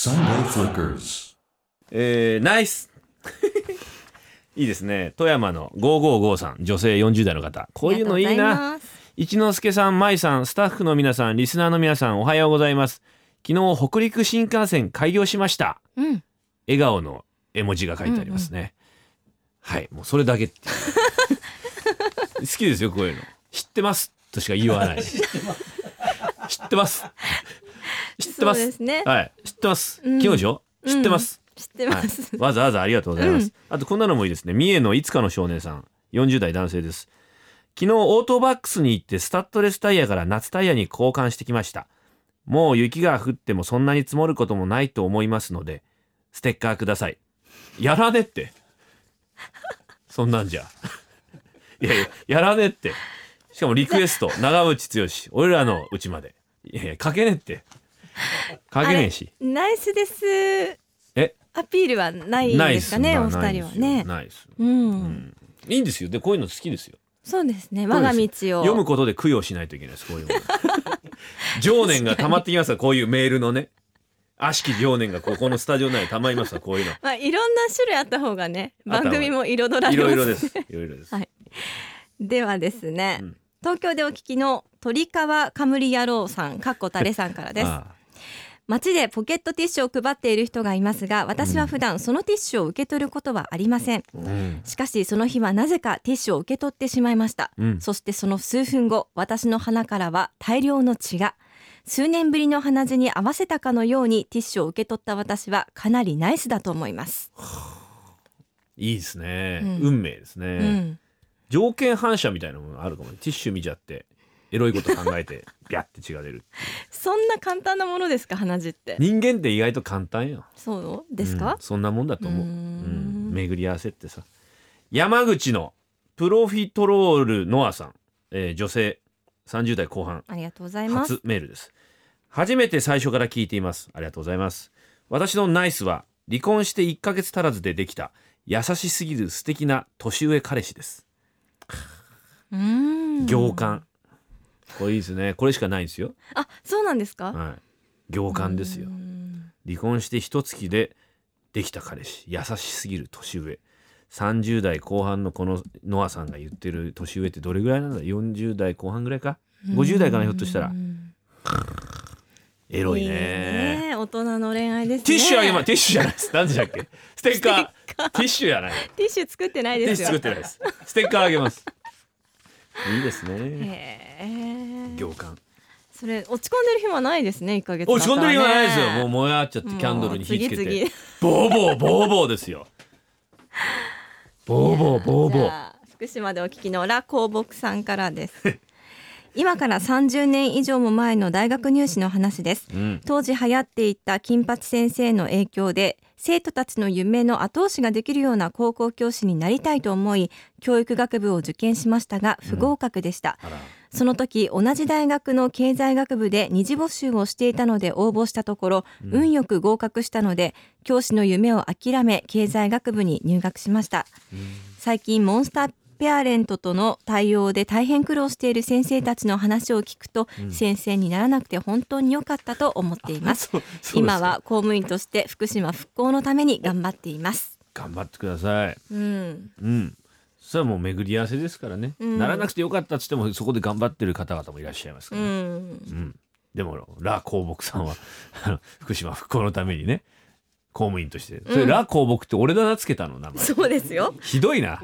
Sunday Flickers. えー、ナイス。いいですね。富山の555さん女性40代の方。こういうのいいな。一之輔さん舞さんスタッフの皆さんリスナーの皆さんおはようございます。昨日北陸新幹線開業しました。うん。笑顔の絵文字が書いてありますね、はい。もうそれだけ。好きですよこういうの。知ってますとしか言わない。知ってます 知ってます？すね。はい。知ってます、うん。昨日でしょ知ってます、知ってます、はい、わざわざありがとうございます、あとこんなのもいいですね。三重のいつかの少年さん。40代男性です。昨日オートバックスに行ってスタッドレスタイヤから夏タイヤに交換してきました。もう雪が降ってもそんなに積もることもないと思いますのでステッカーください。やらねって。そんなんじゃ。いやいややらねって。しかもリクエスト。長渕剛。俺らのうちまで。いやいや書けねって書けねえしナイスです。え？アピールはないですかねお二人はね。ないですよ。うん、いいんですよ。でこういうの好きですよ。そうですね。我が道を。読むことで供養しないといけないですこういうの。情念が溜まってきますこういうメールのね。悪しき情念がここのスタジオ内に溜まりますこういうの。まあいろんな種類あった方がね番組も彩られますいろいろです。いろいろです、はい。ではですね、うん。東京でお聞きの鳥川かむり野郎さんかっこたれさんからです。あ街でポケットティッシュを配っている人がいますが私は普段そのティッシュを受け取ることはありません。あうん。しかしその日はなぜかティッシュを受け取ってしまいました、うん。そしてその数分後私の鼻からは大量の血が数年ぶりの鼻血に合わせたかのようにティッシュを受け取った私はかなりナイスだと思います、いいですね、うん。運命ですね、うん、条件反射みたいなものあるかもね。ティッシュ見ちゃってエロいこと考えてビャって血が出るそんな簡単なものですか鼻血って？人間って意外と簡単よ。そう？ですか？うん、そんなもんだと思う。うーん。うん。巡り合わせってさ。山口のプロフィトロールノアさん、えー女性。30代後半ありがとうございます。初メールです。初めて最初から聞いています。ありがとうございます。私のナイスは離婚して1ヶ月足らずでできた優しすぎる素敵な年上彼氏です。行間これいいですね。これしかないんですよ。あそうなんですか？はい。行間ですよ。離婚して一月でできた彼氏。優しすぎる年上。30代後半のこのノアさんが言ってる年上ってどれぐらいなんだ？40代後半ぐらいか？50代かなひょっとしたら。うんエロいいねね。大人の恋愛ですね。ティッシュあげますティッシュじゃないです。何でしたっけ？ステッカー。ティッシュじゃない。ティッシュ作ってないティッシュ作ってないです。ステッカーあげますいいですね。行間。それ落ち込んでる暇ないですね一ヶ月。落ち込んでる暇ないですよ。もうう燃え上がっちゃってキャンドルに火つけて。次ボーボーボーボーですよ。ボーボーボーボー。福島でお聞きのラ香木さんからです 今から30年以上も前の大学入試の話です。うん。当時流行っていた金八先生の影響で生徒たちの夢の後押しができるような高校教師になりたいと思い教育学部を受験しましたが不合格でした、あら。その時同じ大学の経済学部で二次募集をしていたので応募したところ、運よく合格したので教師の夢を諦め経済学部に入学しました、最近モンスターペアレントとの対応で大変苦労している先生たちの話を聞くと、先生にならなくて本当に良かったと思っています。今は公務員として福島復興のために頑張っています。頑張ってください。うん。うん。それはもう巡り合わせですからね、うん。ならなくてよかったっつってもそこで頑張ってる方々もいらっしゃいますかうら、うん。ん。でもラ・香木さんは福島復興のためにね公務員として。それ、ラ・香木って俺だなつけたの名前。そうですよ。ひどいな。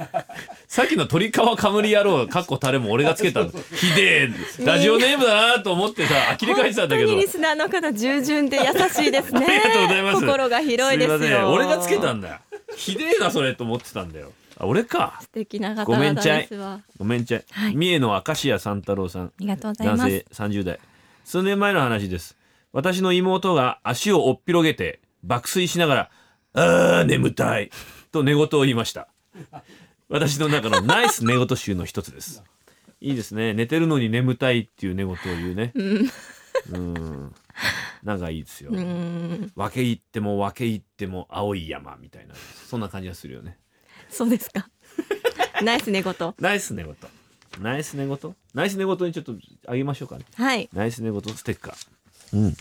さっきの鳥川かむり野郎かっこたれも俺がつけたの。ひでえ。ラジオネームだなと思ってさ呆れ返ってたんだけど。本当にリスナーの方従順で優しいですね。ありがとうございます。心が広いですよ。俺がつけたんだ。よひでえなそれと思ってたんだよ。あ俺か。素敵な方ごめん々ちゃい。ですわ。ごめんちゃい、はい。三重の明石家三太郎さん。ありがとうございます。男性30代。数年前の話です。私の妹が足をおっぴろげて爆睡しながら「あー眠たい」と寝言を言いました。私の中のナイス 寝言集の一つです。いいですね。寝てるのに眠たいっていう寝言を言うね。うん。なんかいいですよ、うん。分け入っても分け入っても青い山みたいなそんな感じがするよね。そうですか。ナイス寝言。ナイス寝言。ナイス寝言？ナイス寝言にちょっとあげましょうかね。はい。ナイス寝言ステッカー。うん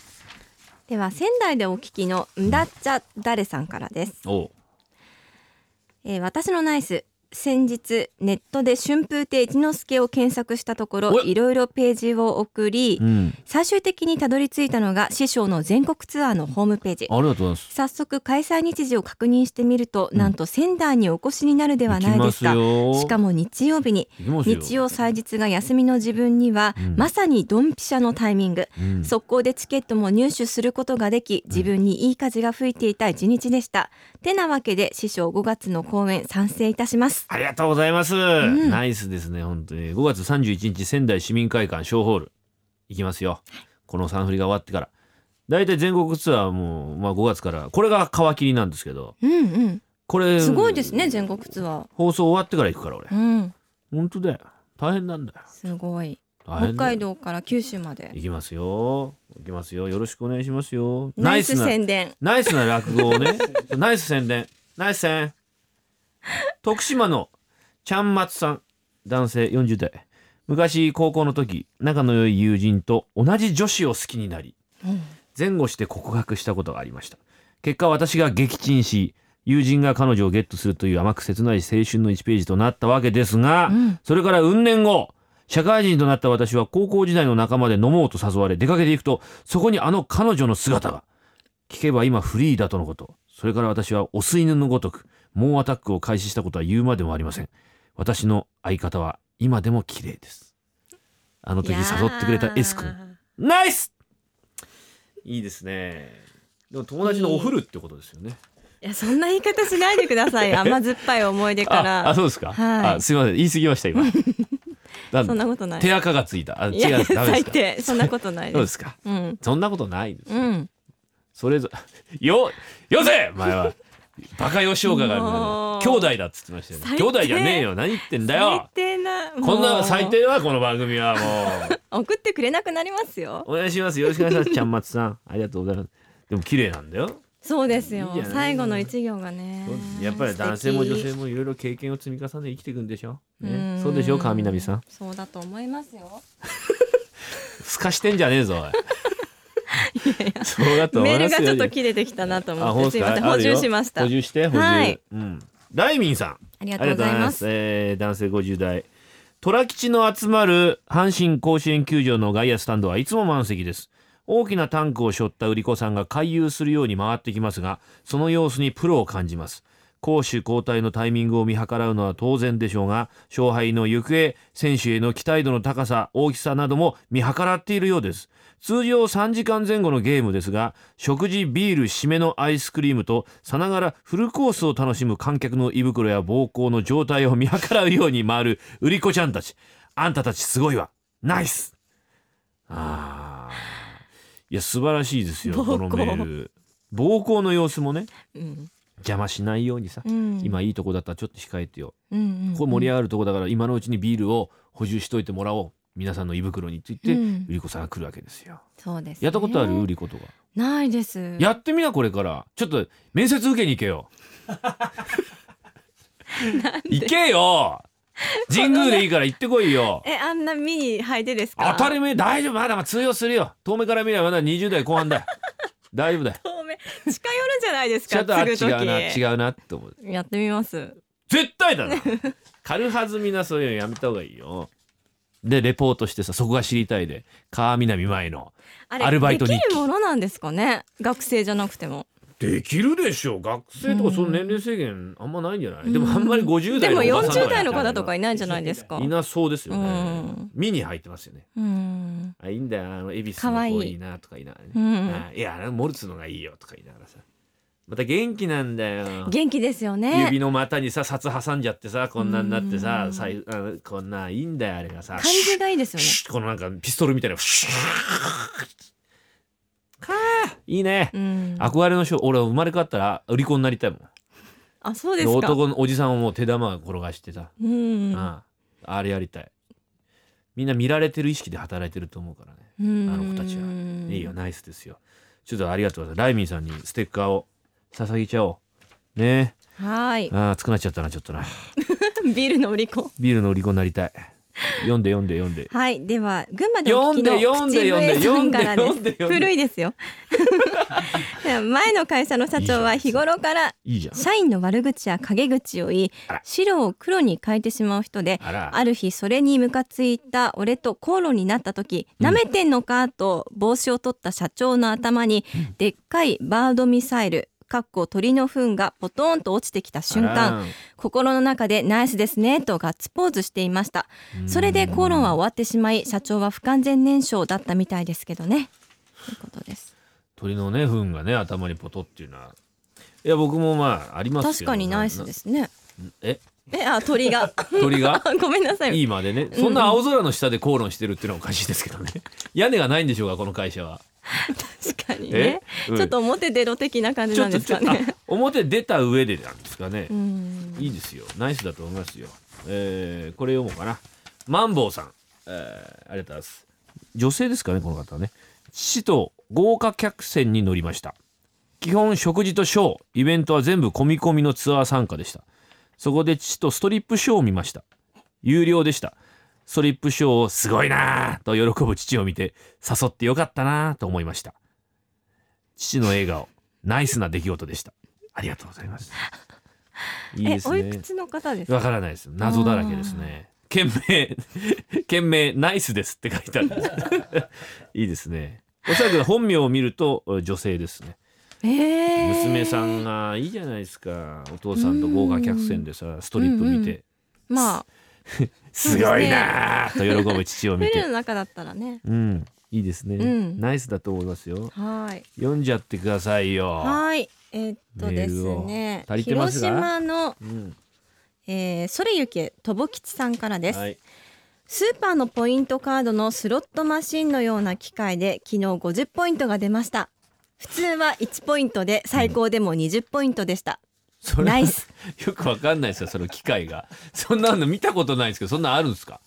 では仙台でお聞きのんだっちゃだれさんからです、えー私のナイス先日ネットで春風亭一之輔を検索したとこおろい。いろいろページを送り、うん。最終的にたどり着いたのが師匠の全国ツアーのホームページ。ありがとうございます。早速開催日時を確認してみると、なんと仙台にお越しになるではないですか。しかも日曜日に日曜祭日が休みの自分には、うん。まさにドンピシャのタイミング、うん。速攻でチケットも入手することができ自分にいい風が吹いていた一日でした、てなわけで師匠5月の公演賛成いたします。ありがとうございます、ん。ナイスですね本当に。5月31日仙台市民会館小ホール。行きますよ。このサンフリが終わってから。大体全国ツアーも、まあ、5月からこれが皮切りなんですけど。うんうん。これすごいですね全国ツア放送終わってから行くから俺。ーうん。本当だよ。大変なんだよ。すごい北海道から九州まで。行きますよ。行きますよ。よろしくお願いしますよ。ナイスな宣伝。ナイスな落語をね。ナイス宣伝。ナイス宣。徳島のちゃんまつさん。男性40代昔高校の時仲の良い友人と同じ女子を好きになり前後して告白したことがありました。結果私が撃沈し友人が彼女をゲットするという甘く切ない青春の1ページとなったわけですが、うん。それから運年後社会人となった私は高校時代の仲間で飲もうと誘われ出かけていくとそこにあの彼女の姿が。聞けば今フリーだとのこと。それから私はオス犬のごとく猛アタックを開始したことは言うまでもありません。私の相方は今でも綺麗です。あの時誘ってくれた S 君。ナイス！いいですね。でも友達のお風呂ってことですよねいやそんな言い方しないでください。甘酸っぱい思い出かあら。あそうですか、はい。あすいません。言い過ぎました今。だそんなことない。手垢がついた。あ違うダメですそんなことないでそうですすか。うん。そんなことないです、うん。それぞよよせ！前は。バカ吉岡が兄弟だっつってましたよ。ね兄弟じゃねえよ。何言ってんだよ。最低なもう。こんな最低はこの番組はもう。送ってくれなくなりますよ。お願いします。よろしくお願いします。ちゃんまつさん。ありがとうございます。でも綺麗なんだよそうですよ。いい最後の一行がね。やっぱり男性も女性ももいろいろ経験を積み重ね生きていくんでしょ、ね、そうでしょ川南さん？そうだと思いますよ。すかしてんじゃねえぞメールがちょっと切れてきたなとあ思って。すいません補充しました。補充して補充、はい。うん。ライミンさんありがとうございます。えー男性50代。虎吉の集まる阪神甲子園球場の外野スタンドはいつも満席です大きなタンクを背負った売り子さんが回遊するように回ってきますがその様子にプロを感じます。攻守交代のタイミングを見計らうのは当然でしょうが勝敗の行方選手への期待度の高さ大きさなども見計らっているようです。通常3時間前後のゲームですが食事ビール締めのアイスクリームとさながらフルコースを楽しむ観客の胃袋や膀胱の状態を見計らうように回る売り子ちゃんたち。あんたたちすごいわ。ナイス。あー。いや素晴らしいですよこのメール。膀胱の様子もねうん。邪魔しないようにさ、うん。今いいとこだったらちょっと控えてよ。うんうんこれ盛り上がるとこだから今のうちにビールを補充しといてもらおう。皆さんの胃袋についてうん。売り子さんが来るわけですよ、そうですね。やったことある？売り子とか。ないです。やってみなこれから。ちょっと面接受けに行けよ。行けよ 神宮でいいから行ってこいよ。えあんなミニ履いてですか？当たり前大丈夫。まだまだ通用するよ。遠目から見ればまだ20代後半だ。よ 大丈夫だよ。遠目。近寄るんじゃないですかちょっとあ違うな違うなって思う。やってみます？絶対だな。軽はずみなそういうのやめた方がいいよ。でレポートしてさそこが知りたいで。川南前のアルバイト日記。できるものなんですかね？学生じゃなくてもできるでしょ学生とかその年齢制限あんまないんじゃない、うん。でもあんまり50でも代のおばさん40代の方とかいないんじゃないですか？いなそうですよね、うん。ミニ入ってますよねうんあいいんだよ。あの恵比寿の子い。いなとか言いながらね。うん。あいやモルツのがいいよとか言いながらさ。また元気なんだよ。元気ですよね。指の股にさ札挟んじゃってさこんなになってさうん。さいあのこんないいんだよあれがさ。感じがいいですよね。このなんかピストルみたいなシュッ。かあいいね、うん。憧れの人俺は生まれ変わったら売り子になりたいもん。あそうですか。男のおじさんをもう手玉転がしてさ、うん。あああれやりたい。みんな見られてる意識で働いてると思うからね。うん。あの子たちは。いいよ。ナイスですよ。ちょっとありがとうライミンさんにステッカーを捧げちゃおう。ね。はい。あー熱くなっちゃったなちょっとな。ビールの売り子。ビールの売り子になりたい読んで読んで読んで。はい。では群馬でお聞きの読んで読んで読んで読んで読んで。古いですよ。前の会社の社長は日頃から社員の悪口や陰口を言い白を黒に変えてしまう人である日それにムカついた俺と口論になった時「うん。舐めてんのか?」と帽子を取った社長の頭にでっかいバードミサイルかっこ鳥の糞がポトーンと落ちてきた瞬間心の中で「ナイスですね」とガッツポーズしていました。それで口論は終わってしまい社長は不完全燃焼だったみたいですけどね。ということです。鳥のね糞がね頭にポトっていうのはいや僕もまああります確かにナイスですね。え？えあ鳥が。鳥が？ごめんなさい。いいまでね。そんな青空の下で口論してるっていうのはおかしいですけどね。屋根がないんでしょうかこの会社は確かにね、え？うん。ちょっと表出ろ的な感じなんですかね。あ表出た上でなんですかね。うん。いいですよ。ナイスだと思いますよ。えーこれ読もうかな。マンボウさん、えーありがとうございます。女性ですかねこの方はね。父と豪華客船に乗りました。基本食事とショー。イベントは全部込み込みのツアー参加でした。そこで父とストリップショーを見ました。有料でしたストリップショーをすごいなぁと喜ぶ父を見て誘ってよかったなぁと思いました。父の笑顔ナイスな出来事でした。ありがとうございます。いいですね。えおいくつの方ですか？わからないです。謎だらけですね。件名件名ナイスですって書いてある。んですいいですね。おそらく本名を見ると女性ですね。えー、娘さんがいいじゃないですか。お父さんと豪華客船でさストリップ見て、まあ すごいなーと喜ぶ父を見て。の中だったらね。うん。いいですね、うん。ナイスだと思いますよ。はい。読んじゃってくださいよ。はい。えーっとですね。広が？島の、うん。えー、それゆけとぼきちさんからです、はい。スーパーのポイントカードのスロットマシンのような機械で昨日50ポイントが出ました。普通は1ポイントで最高でも20ポイントでした、それナイス。よくわかんないですよその機械が。そんなの見たことないですけどそんなんあるんですか？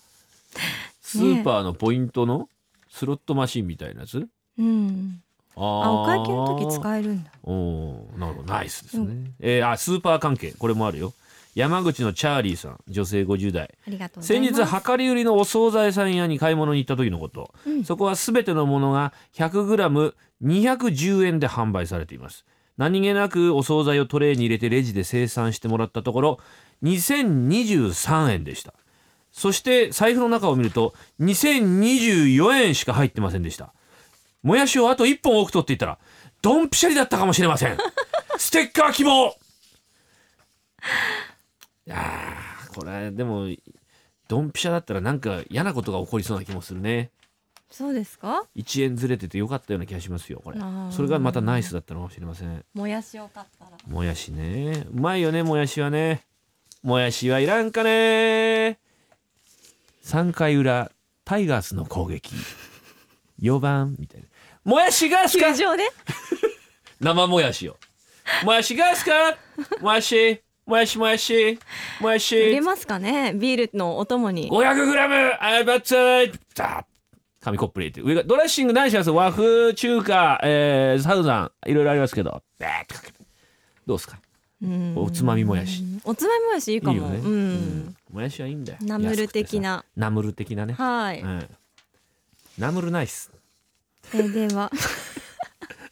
スーパーのポイントのスロットマシンみたいなやつ？うん。ああお会計の時え使えるんだ。おーなるほど。ナイスですね、うえーあスーパー関係。これもあるよ。山口のチャーリーさん女性50代。先日量り売りのお惣菜さん屋に買い物に行った時のこと、うん。そこは全てのものが 100g210 円で販売されています何気なくお惣菜をトレーに入れてレジで生産してもらったところ2023円でした。そして財布の中を見ると2024円しか入ってませんでした。もやしをあと1本多く取っていったらドンピシャリだったかもしれません。ステッカー希望。いやーこれでもドンピシャだったらなんか嫌なことが起こりそうな気もするねそうですか？1円ずれててよかったような気がしますよこれ。それがまたナイスだったのかもしれません。もやしを買ったら。もやしね。うまいよねもやしはね。もやしはいらんかね。3回裏タイガースの攻撃。4番みたいな。もやしがすか？生もやしよ。もやしがすか？もやし。もやしもやし。もやし。売れますかね？ビールのお供に。500g あバッツー紙コップ入れて。上がドレッシング何します和風中華、えー、サウザンいろいろありますけど。バーどうですか？うん。おつまみもやし。おつまみもやしいいかも。いいよね、ううん。んもやしはいいんだよ。ナムル的な。ナムル的なね、はい、うん、ナムルナイス。えでは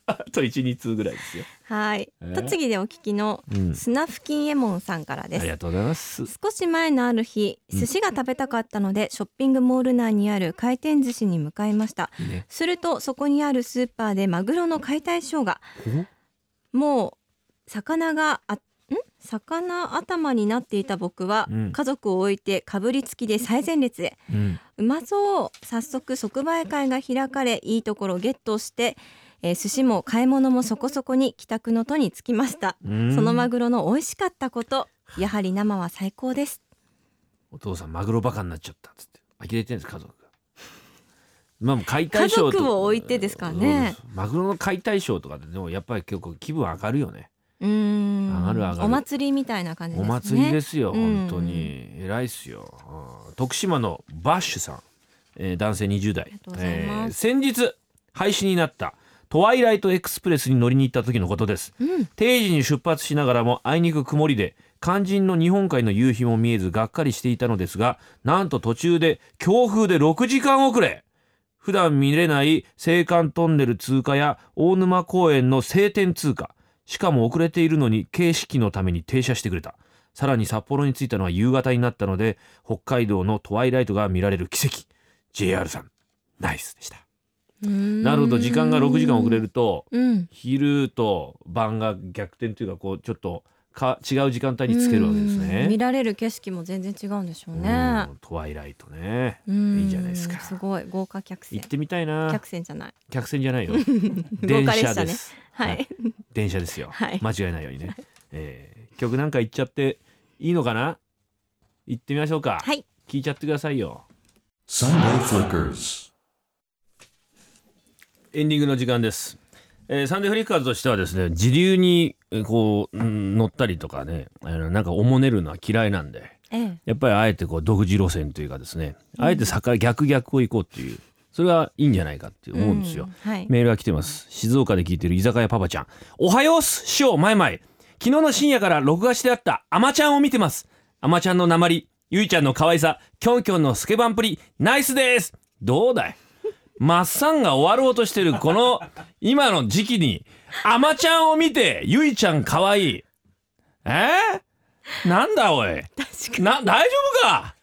あと12通ぐらいですよ、はい。えー。栃木でお聞きのうん、スナフキンエモンさんからあです。りがとうございます。少し前のある日うん。寿司が食べたかったので、ショッピングモール内にある回転寿司に向かいました。ね。するとそこにあるスーパーでマグロの解体ショーがもう魚があん？魚頭になっていた僕は、うん。家族を置いてかぶりつきで最前列へ。うん。うまそう。早速即売会が開かれいいところゲットして、えー寿司も買い物もそこそこに帰宅の途につきました、うん。そのマグロの美味しかったことやはり生は最高です。お父さんマグロバカになっちゃったっつって。呆れてるんです家族が。まあ解体ショーと家族を置いてですからね。マグロの解体ショーとかででもやっぱり結構気分上がるよね。うーん。上がる上がる。お祭りみたいな感じですね。お祭りですよ、うん。本当に。偉いっすよ、うん。徳島のバッシュさん、えー男性20代。えー先日廃止になったトワイライトエクスプレスに乗りに行った時のことです。うん。定時に出発しながらもあいにく曇りで肝心の日本海の夕日も見えずがっかりしていたのですがなんと途中で強風で6時間遅れ。普段見れない青函トンネル通過や大沼公園の晴天通過。しかも遅れているのに形式のために停車してくれた。さらに札幌に着いたのは夕方になったので北海道のトワイライトが見られる奇跡。JR さんナイスでしたななるほど時間が6時間遅れるとうん。昼と晩が逆転というかこうちょっとか違う時間帯につけるわけですうん。ね見。られる景色も全然違うんでしょうね。うんトワイライトね。うん。いいじゃないですか。すごい。豪華客船。行ってみたいな。客船じゃない。客船じゃないよ 豪電車です。はい。電車ですよ、はい。間違えないようにね、えー曲なんか行っちゃっていいのかな？行ってみましょうか、はい。聞いちゃってくださいよ。Sunday Flickers. エンディングの時間です、えーサンデーフリッカーズとしてはですね自流にえーこううん乗ったりとかねあのなんかおもねるのは嫌いなんでええ。やっぱりあえてこう独自路線というかですねあえて逆逆逆を行こうっていうそれがいいんじゃないかって思うんですよ、うんはい。メールが来てます。静岡で聞いてる居酒屋パパちゃん。おはよう師匠前々昨日の深夜から録画してあったアマちゃんを見てます。アマちゃんの鉛ゆいちゃんの可愛さキョンキョンのスケバンプリナイスです。どうだいマッサンが終わろうとしてるこの今の時期にアマちゃんを見てゆいちゃん可愛い。え？ー、なんだおい？な大丈夫か？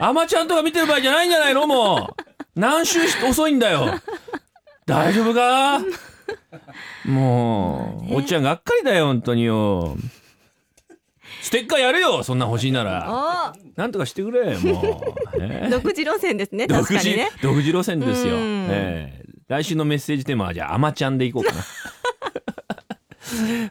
アマちゃんとか見てる場合じゃないんじゃないの？もう。何周し遅いんだよ。大丈夫か？もう、おっちゃんがっかりだよ本当によステッカーやるよそんな欲しいなら。おなんとかしてくれもう、ね 独自路線ですね独自確かにね。独自路線ですよ、うん。ええ。来週のメッセージテーマはじゃあアマちゃんでいこうかな。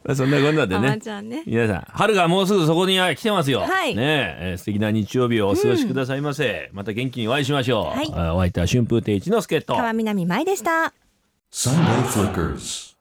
まあそんなこんなであまねね。皆さん春がもうすぐそこに来てますよ、はい。ねええー素敵な日曜日をお過ごしくださいませ、また元気にお会いしましょう、はい。あお相手は春風亭一之輔と。川南舞でした。Sunday Flickers.